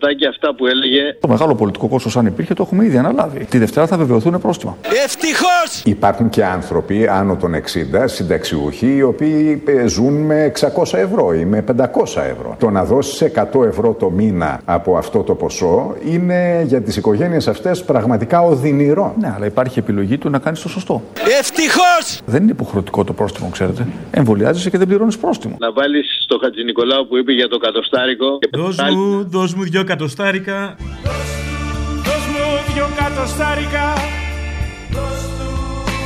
να βάλει το Μητσοτάκι αυτά που έλεγε. Το μεγάλο πολιτικό κόστος, αν υπήρχε, το έχουμε ήδη αναλάβει. Τη Δευτέρα θα βεβαιωθούν πρόστιμα. Ευτυχώς! Υπάρχουν και άνθρωποι άνω των 60, συνταξιούχοι, οι οποίοι ε, ζουν με 600 ευρώ ή με 500 ευρώ. Το να δώσεις 100 ευρώ το μήνα από αυτό το ποσό είναι για τις οικογένειες αυτές πραγματικά οδυνηρό. Ναι, αλλά υπάρχει επιλογή του να κάνεις το σωστό. Ευτυχώς! Δεν είναι υποχρεωτικό το πρόστιμο, ξέρετε. Εμβολιάζεσαι και δεν πληρώνεις πρόστιμο. Να βάλεις στο Χατζη Νικολάου που είπε για το κατοστάρικο. και Δώσ' πάλι- μου, δώσ' μου δυο κατοστάρικα. Δώσ' μου δυο κατοστάρικα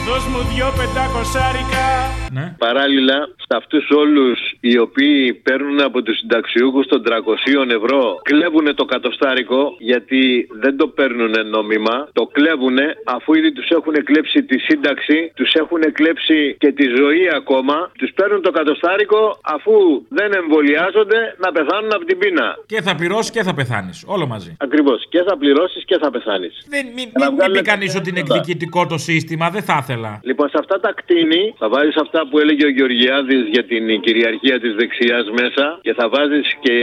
Δώσ' μου δυο πεντακοσάρικα Ναι. Παράλληλα, σε αυτούς όλους οι οποίοι παίρνουν από τους συνταξιούχους των 300 ευρώ, κλέβουν το κατοστάρικο γιατί δεν το παίρνουν νόμιμα. Το κλέβουν αφού ήδη τους έχουν κλέψει τη σύνταξη, τους έχουν κλέψει και τη ζωή ακόμα. Τους παίρνουν το κατοστάρικο αφού δεν εμβολιάζονται να πεθάνουν από την πείνα. Και θα πληρώσεις και θα πεθάνεις. Όλο μαζί. Ακριβώς. Και θα πληρώσεις και θα πεθάνεις. Δεν, μην Να μην μην βγάλουμε πει κανείς τα ότι είναι πράγματα. εκδικητικό το σύστημα, δεν θα ήθελα. Λοιπόν, σε αυτά τα κτίνη θα βάλεις αυτά που έλεγε ο Γεωργιάδης για την κυριαρχία της δεξιάς μέσα και θα βάζεις και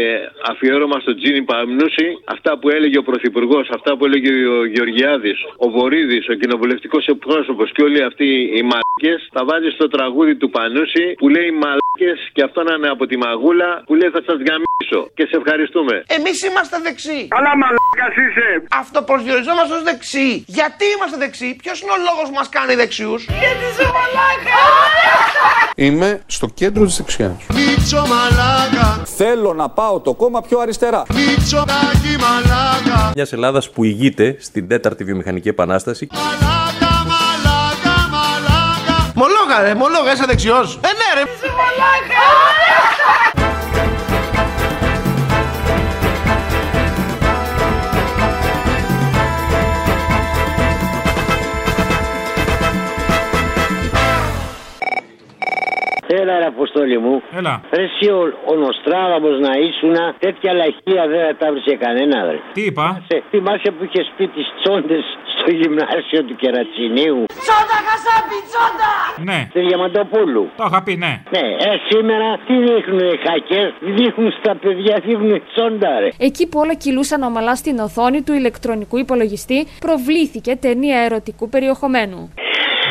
αφιέρωμα στο Τζίνι Παμνούση αυτά που έλεγε ο Πρωθυπουργός, αυτά που έλεγε ο Γεωργιάδης, ο Βορύδης, ο κοινοβουλευτικός εκπρόσωπος και όλοι αυτοί οι μαλάκε. Θα βάζεις το τραγούδι του Πανούση που λέει μαλάκε και αυτό να είναι από τη μαγούλα που λέει θα σας γαμίσω. Και σε ευχαριστούμε. Εμείς είμαστε δεξιοί. Αλλά μαλάκας είσαι. Αυτοπροσδιοριζόμαστε ως δεξιοί. Γιατί είμαστε δεξιοί, ποιος είναι ο λόγος που μας κάνει δεξιούς; Είμαι στο κέντρο της δεξιάς. Μίτσο μαλάκα! Θέλω να πάω το κόμμα πιο αριστερά. Μίτσο τάκι μαλάκα! Μια Ελλάδας που ηγείται στην τέταρτη βιομηχανική επανάσταση. Μαλάκα, μαλάκα, μαλάκα! Μολόγα ρε, μολόγα, είσαι δεξιός. Ε, ναι, ρε. Έλα ρε Αποστόλη μου. Έλα. Ρε εσύ ο, ο Νοστράδαμος να ήσουν τέτοια λαχεία δεν θα τα βρίσκε κανένα ρε. Τι είπα; Σε, θυμάσαι που είχε πει τις τσόντες στο γυμνάσιο του Κερατσινίου; Τσόντα χασάπι, τσόντα! Ναι. Στη Διαμαντοπούλου. Το είχα πει, ναι. Ναι, ε, σήμερα τι δείχνουν οι hackers, δείχνουν στα παιδιά, δείχνουν τσόντα ρε. Εκεί που όλα κυλούσαν ομαλά στην οθόνη του ηλεκτρονικού υπολογιστή, προβλήθηκε ταινία ερωτικού περιεχομένου.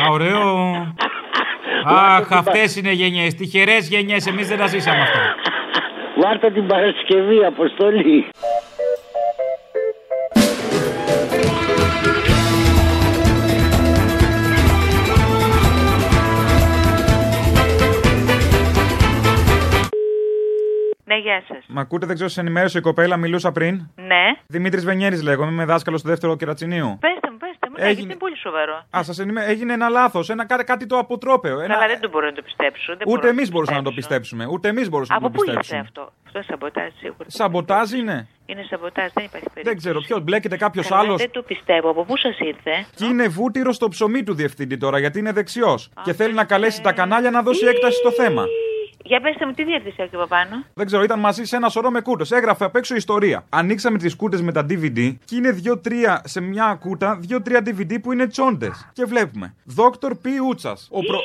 Α, ωραίο. Αχ, αυτές είναι γενιές. Τυχερές γενιές. Εμείς δεν τα ζήσαμε αυτά. Βάρτα την Παρασκευή, Αποστολή. Ναι, γεια σας. Μα ακούτε, δεν ξέρω, σε ενημέρωσε η κοπέλα, μιλούσα πριν. Ναι. Δημήτρης Βενιέρης λέγομαι, είμαι δάσκαλος στο δεύτερο κερατσινίου. Πέστε μου, πέστε μου. Ναι, Έγινε- γιατί είναι πολύ σοβαρό. Α, σας ενημέ... έγινε ένα λάθος, ένα, κάτι, κάτι το αποτρόπαιο. Ένα... Καλά, δεν το μπορώ να το πιστέψω. Δεν Ούτε μπορώ εμείς το μπορούσαμε να το πιστέψω. πιστέψουμε. Ούτε εμείς μπορούσαμε Από να το πού ήρθε πιστέψουμε. αυτό; Αυτό είναι σαμποτάζ σίγουρα. Σαμποτάζ είναι. Είναι σαμποτάζ, δεν υπάρχει περίπτωση. Δεν ξέρω ποιος. Μπλέκεται κάποιος Καλά, άλλος. Δεν το πιστεύω. Από πού σας ήρθε; Και είναι βούτυρο στο ψωμί του διευθυντή τώρα, γιατί είναι δεξιός. Και θέλει να καλέσει τα κανάλια να δώσει έκταση στο θέμα. Για πέστε μου, τι διεύθυνση έχει από πάνω; Δεν ξέρω, ήταν μαζί σε ένα σωρό με κούτε. Έγραφε απ' έξω ιστορία. Ανοίξαμε τις κούτε με τα DVD και είναι δύο-τρία σε μια κούτα, δύο-τρία DVD που είναι τσόντες. Και βλέπουμε. Δόκτωρ Π. Ούτσας. Ο προ...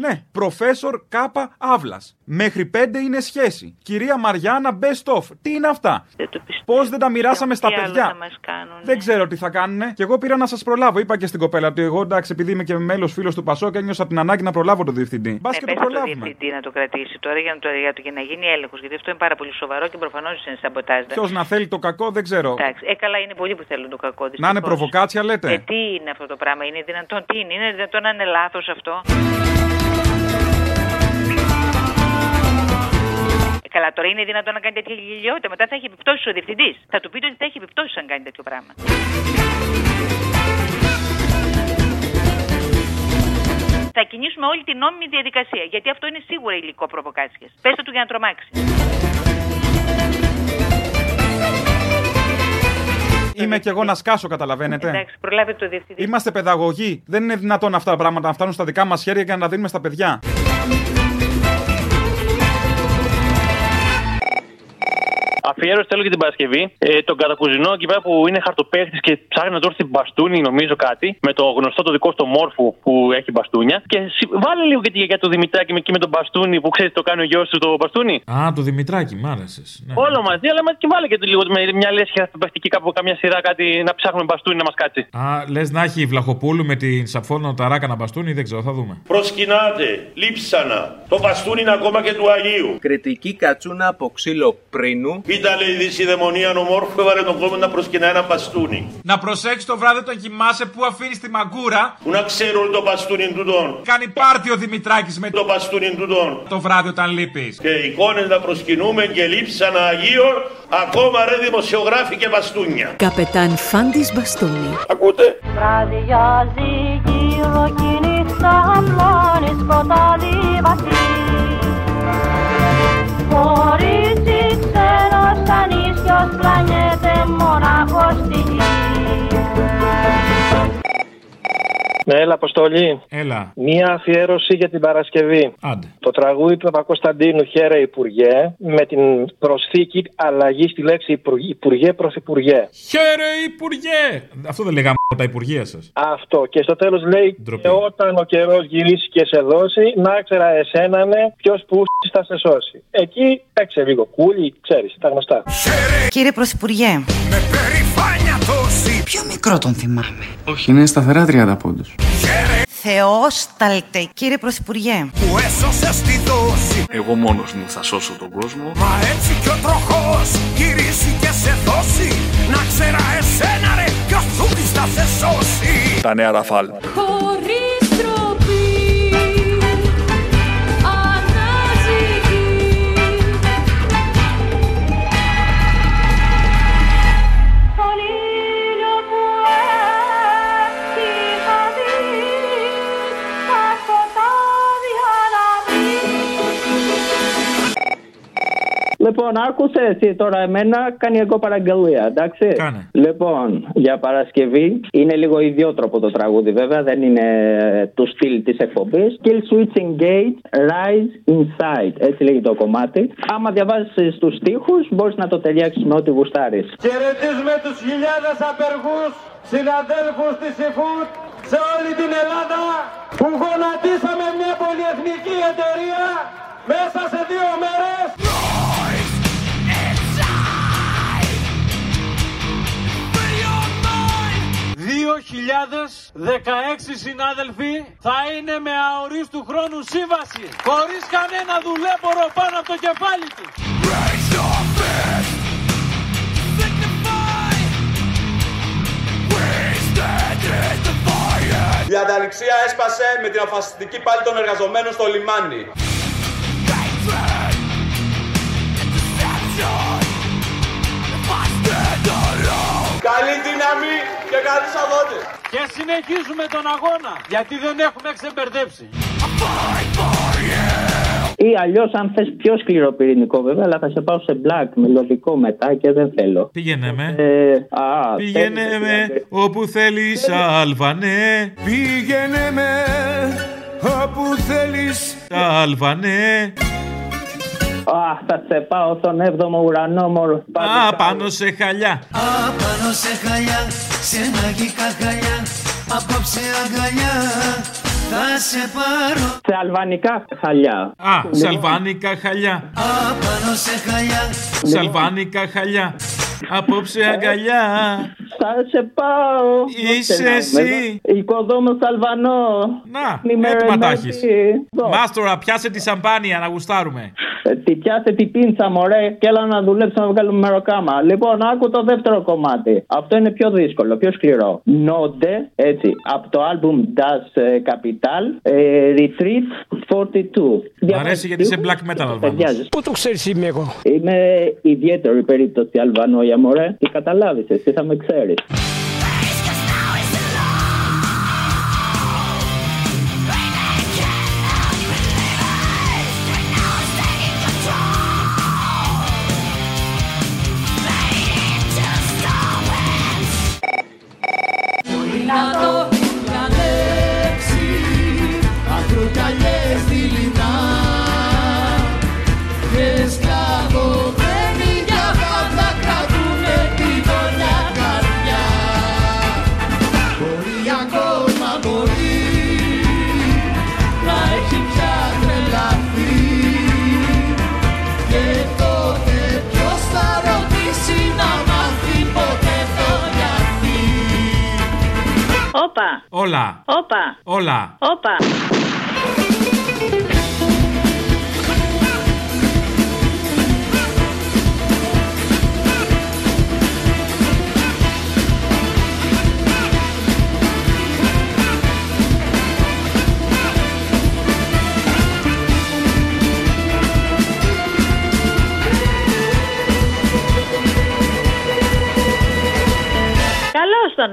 Ναι, προφέσορ Κάπα Αύλα. Μέχρι πέντε είναι σχέση. Κυρία Μαριάννα Best of. Τι είναι αυτά; Πώς δεν τα μοιράσαμε στα Τι άλλο παιδιά; θα μας κάνουν. Δεν ξέρω τι θα κάνουνε. Και εγώ πήρα να σας προλάβω. Είπα και στην κοπέλα ότι εγώ εντάξει, επειδή είμαι και μέλος φίλος του Πασό και ένιωσα την ανάγκη να προλάβω τον διευθυντή. Μπας Ναι, και το πες στο προλάβουμε. διευθυντή να το κρατήσει τώρα για να, το, για, το, για να γίνει έλεγχος. Γιατί αυτό είναι πάρα πολύ σοβαρό και προφανώς είναι σαμποτάζ. Ποιος να θέλει το κακό δεν ξέρω. Εντάξει, ε, καλά είναι πολλοί που θέλουν το κακό. Να είναι δυστυχώς. προβοκάτσια λέτε. Ε, τι είναι αυτό το πράγμα, είναι δυνατόν, τι είναι, είναι δυνατόν να είναι λάθος αυτό; Καλά, τώρα είναι δυνατόν να κάνει τέτοια γελιότητα. Μετά θα έχει επιπτώσεις ο διευθυντής. Θα του πείτε ότι θα έχει επιπτώσεις αν κάνει τέτοιο πράγμα. Θα κινήσουμε όλη την νόμιμη διαδικασία. Γιατί αυτό είναι σίγουρα υλικό προβοκάτσια. Πέστε του για να τρομάξει. Είμαι κι εγώ να σκάσω, καταλαβαίνετε. Εντάξει, προλάβετε το διευθυντή. Είμαστε παιδαγωγοί. Δεν είναι δυνατόν αυτά τα πράγματα να φτάνουν στα δικά μας χέρια και να τα δίνουμε στα παιδιά. Αφιέρωση θέλω για την Παρασκευή. Ε, τον κατακουζινό εκεί πέρα που είναι χαρτοπέχτη και ψάχνει να του έρθει μπαστούνι, νομίζω κάτι. Με το γνωστό το δικό στο μόρφου που έχει μπαστούνια. Και συ- βάλε λίγο και τη γιαγιά του Δημητράκη με εκεί με τον μπαστούνι που ξέρεις το κάνει ο γιος του το μπαστούνι. Α, το Δημητράκη, μ' άρεσες. Ναι. Όλο μαζί, αλλά και βάλε και το λίγο με μια λέσχη χαρτοπέχτικη κάπου καμιά σειρά κάτι να ψάχνουμε μπαστούνι να μας κάτσει. Α, λες να έχει η Βλαχοπούλου με την Σαφώνα Ταράκα να μπαστούνι, δεν ξέρω, θα δούμε. Προσκυνάτε, λείψανα. Το μπαστούνι είναι ακόμα και του Αγίου. Κριτική κατσούνα από ξύλο πρίνου. Ήταν λέει δυσιδαιμονία ομόρφου, έβαλε τον κόσμο να προσκυνά ένα μπαστούνι. Να προσέξεις το βράδυ τον κοιμάσαι που αφήνεις τη μαγκούρα. Που να ξέρουν το μπαστούνι του τον. Κάνει πάρτι ο Δημητράκης με το μπαστούνι του τον. το βράδυ όταν λείπεις. Και εικόνες να προσκυνούμε και λείψανα Αγίων, ακόμα ρε δημοσιογράφοι και μπαστούνια. Καπετάν Φάντης Μπαστούνι. Ακούτε; Βραδιάζει γύρω κι η νύχτα απλώνει σκοτάδι βαθύ έλα, Αποστολή. Έλα. Μία αφιέρωση για την Παρασκευή. Άντε. Το τραγούδι του Παπακοσταντίνου Χαίρε Υπουργέ με την προσθήκη αλλαγή στη λέξη Υπουργέ, Υπουργέ Πρωθυπουργέ. Χαίρε Υπουργέ! Αυτό δεν λέγαμε τα Υπουργεία σας. Αυτό. Και στο τέλος λέει: Και όταν ο καιρός γυρίσει και σε δώσει, να ξέρα εσένα ναι, ποιος που θα σε σώσει. Εκεί παίξε λίγο κούλι, ξέρεις, τα γνωστά. Κύριε Πρωθυπουργέ, Με περηφάνεια τόση πιο μικρό τον θυμάμαι. Όχι, είναι σταθερά 30 πόντους. Θεόσταλτε, κύριε Πρωθυπουργέ. που έσωσε στη δόση Εγώ μόνος μου θα σώσω τον κόσμο. Μα έτσι κι ο τροχός γυρίσει και σε δώσει Να ξέρα εσένα ρε ποιος σου θα σε σώσει Τα νέα Ραφάλ. Λοιπόν, άκουσε εσύ τώρα εμένα, κάνει εγώ παραγγελία, εντάξει. Κάνε. Λοιπόν, για Παρασκευή είναι λίγο ιδιότροπο το τραγούδι, βέβαια, δεν είναι ε, του στυλ της εκπομπής. Kill switch engage, rise inside. Έτσι λέγει το κομμάτι. Άμα διαβάσεις τους στίχους, μπορείς να το ταιριάξεις με ό,τι γουστάρεις. Χαιρετίζουμε τους χιλιάδες απεργούς συναδέλφους της ΕΦΟΥΤ σε όλη την Ελλάδα που γονατίσαμε μια πολυεθνική εταιρεία μέσα σε δύο μέρες. Συνάδελφοι θα είναι με αορίστου χρόνου σύμβαση χωρίς κανένα δουλέμπορο πάνω από το κεφάλι τους. Η ανταληξία έσπασε με την αφασιστική πάλη των εργαζομένων στο λιμάνι. Καλή δύναμη και καλή Σαββότη. Και συνεχίζουμε τον αγώνα γιατί δεν έχουμε ξεμπερδέψει. Ή αλλιώς, αν θες πιο σκληρό πυρηνικό, βέβαια, αλλά θα σε πάω σε black μελωδικό μετά και δεν θέλω. Πήγαινε με. Ε, α, Πήγαινε θέλεις, με δηλαδή. όπου θέλεις, Αλβανέ. Πήγαινε με όπου θέλεις Αλβανέ. Α, θα σε πάω στον 7ο ουρανό, μωρό. Α, πάνω σε χαλιά. Απάνω σε χαλιά, σε μαγικά χαλιά Απόψε αγκαλιά, θα σε πάρω Σε αλβανικά χαλιά. Α, σαλβάνικα χαλιά. Απάνω σε χαλιά Σαλβάνικα χαλιά. Απόψε αγκαλιά. Θα σε πάω. Είσαι εσύ. Οικοδόμος Αλβανό. Να, έτοιμα τα έχεις. Μάστορα, πιάσε τη σαμπάνια να γουστάρουμε. Ε, Τι πιάσε την πίντσα, μωρέ, και έλα να δουλέψουμε να βγάλουμε μεροκάμα. Λοιπόν, άκου το δεύτερο κομμάτι. Αυτό είναι πιο δύσκολο, πιο σκληρό. Νόντε, έτσι, από το album Das ε, Capital, ε, Retreat 42. Μ' αρέσει γιατί είσαι black metal Αλβανός. Ταιριάζεις. Πού το ξέρεις είμαι εγώ; Είμαι ιδιαίτερη περίπτωση Αλβανόια, μωρέ. Τι καταλάβεις, εσύ θα με ξέρεις. Όλα. Όπα. Όλα. Όπα.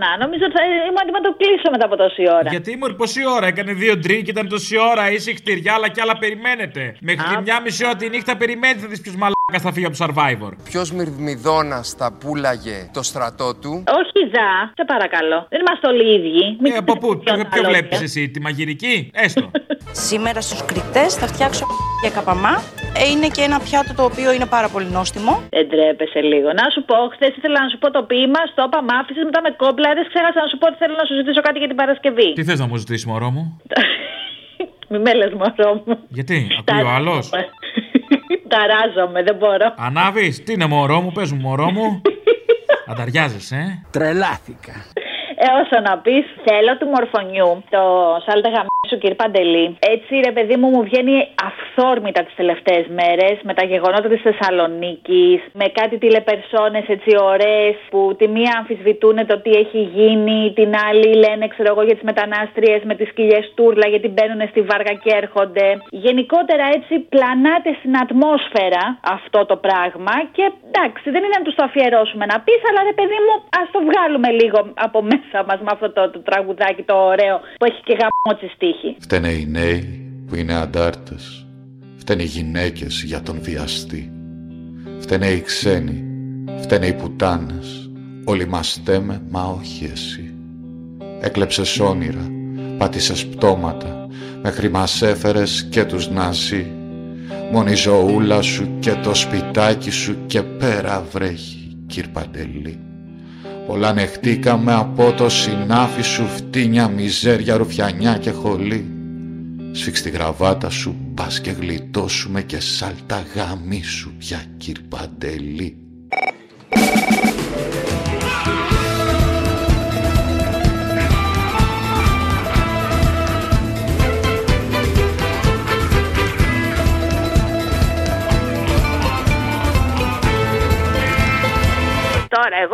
Να. Νομίζω ότι θα ήμουν έτοιμο να το κλείσω μετά από τόση ώρα. Γιατί ήμουν πόση ώρα, έκανε δύο ντρίκ, ήταν τόση ώρα, είσαι χτυριά, αλλά κι άλλα περιμένετε. Μέχρι τη μια μισή ώρα τη νύχτα περιμένετε τι ποιου μαλάκα θα φύγει από το survivor. Ποιος Μυρμηδόνα θα πούλαγε το στρατό του; Όχι, Ζα, σε παρακαλώ. Δεν είμαστε όλοι οι ίδιοι. Μην Ε, από πού, ποιο, τα ποιο λόγια. βλέπει εσύ, τη μαγειρική, έστω. Σήμερα στους κριτές θα φτιάξω για καπαμά. Ε, Είναι και ένα πιάτο το οποίο είναι πάρα πολύ νόστιμο. Δεν τρέπεσαι λίγο. Να σου πω, χθες ήθελα να σου πω το ποίημα, στο είπα, μ' άφησες, μετά με κόμπλαρε. Ξέχασα να σου πω ότι θέλω να σου ζητήσω κάτι για την Παρασκευή. Τι θες να μου ζητήσεις, μωρό μου; Μη με λες, μωρό μου. Γιατί, ακούει ο άλλος; Ταράζομαι, δεν μπορώ. Ανάβεις, τι είναι μωρό μου, πες μου μωρό μου. Ανταριάζεσαι, ε; Τρελάθηκα. Ε, όσο να πεις, θέλω του μορφωνιού, το σάλτα γαμίσου κύριε Παντελή. Έτσι, ρε παιδί μου, μου βγαίνει αυθόρμητα τις τελευταίες μέρες με τα γεγονότα της Θεσσαλονίκης, με κάτι τηλεπερσόνες έτσι ωραίες που τη μία αμφισβητούν το τι έχει γίνει, την άλλη λένε, ξέρω εγώ, για τις μετανάστριες με τις κοιλιές τούρλα γιατί μπαίνουν στη βάργα και έρχονται. Γενικότερα έτσι πλανάται στην ατμόσφαιρα αυτό το πράγμα και εντάξει, δεν είναι να τους το αφιερώσουμε να πεις, αλλά ρε παιδί μου, ας το βγάλουμε λίγο από μέσα μας με αυτό το, το τραγουδάκι το ωραίο που έχει και γαμμό τη στίχη. Φταίνε οι νέοι που είναι αντάρτες. Φταίνε οι γυναίκες για τον βιαστή. Φταίνε οι ξένοι. Φταίνε οι πουτάνες. Όλοι μας στέμε, μα όχι εσύ. Έκλεψες όνειρα, πάτησες πτώματα, μέχρι μας έφερες και τους ναζί. Μόνη η ζωούλα σου και το σπιτάκι σου και πέρα βρέχει, κύρ Παντελή. Πολλά ανεχτήκαμε από το συνάφι σου φτύνια, μιζέρια, ρουφιανιά και χολή. Σφίξ τη γραβάτα σου, πας και γλιτώσουμε και σάλτα γάμι σου πια κύρ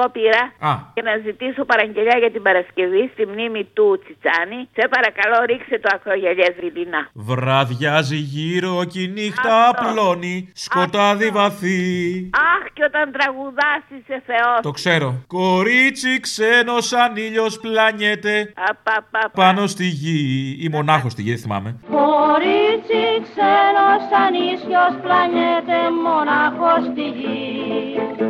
εγώ πήρα Α. για να ζητήσω παραγγελιά για την Παρασκευή στη μνήμη του Τσιτσάνη. Σε παρακαλώ, ρίξε το ακρογελιές ριδινά. Βραδιάζει γύρω και η νύχτα απλώνει, σκοτάδι βαθύ. Αχ, και όταν τραγουδάς είσαι Θεός. Το ξέρω. Κορίτσι ξένος σαν ήλιος πλανιέται πάνω στη γη. Ή μονάχος στη γη, δεν θυμάμαι. Κορίτσι ξένος σαν ίσιος πλανιέται μονάχος στη γη.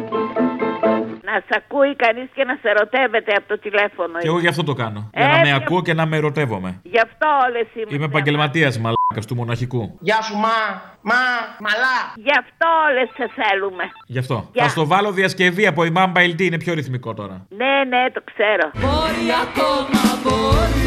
Να σ' ακούει κανείς και να σε ερωτεύεται από το τηλέφωνο. Και εγώ γι' αυτό το κάνω. Για Ε, να με ποιο- ακούω και να με ερωτεύομαι. Γι' αυτό όλες είμαστε. Είμαι επαγγελματίας μαλάκας του μοναχικού. Γεια σου, μα, μα, μαλά. Γι' αυτό όλες σε θέλουμε. Γι' αυτό. Γεια. Θα στο βάλω διασκευή από η Mamba LT, είναι πιο ρυθμικό τώρα. Ναι, ναι, το ξέρω. Μπορεί ακόμα, μπορεί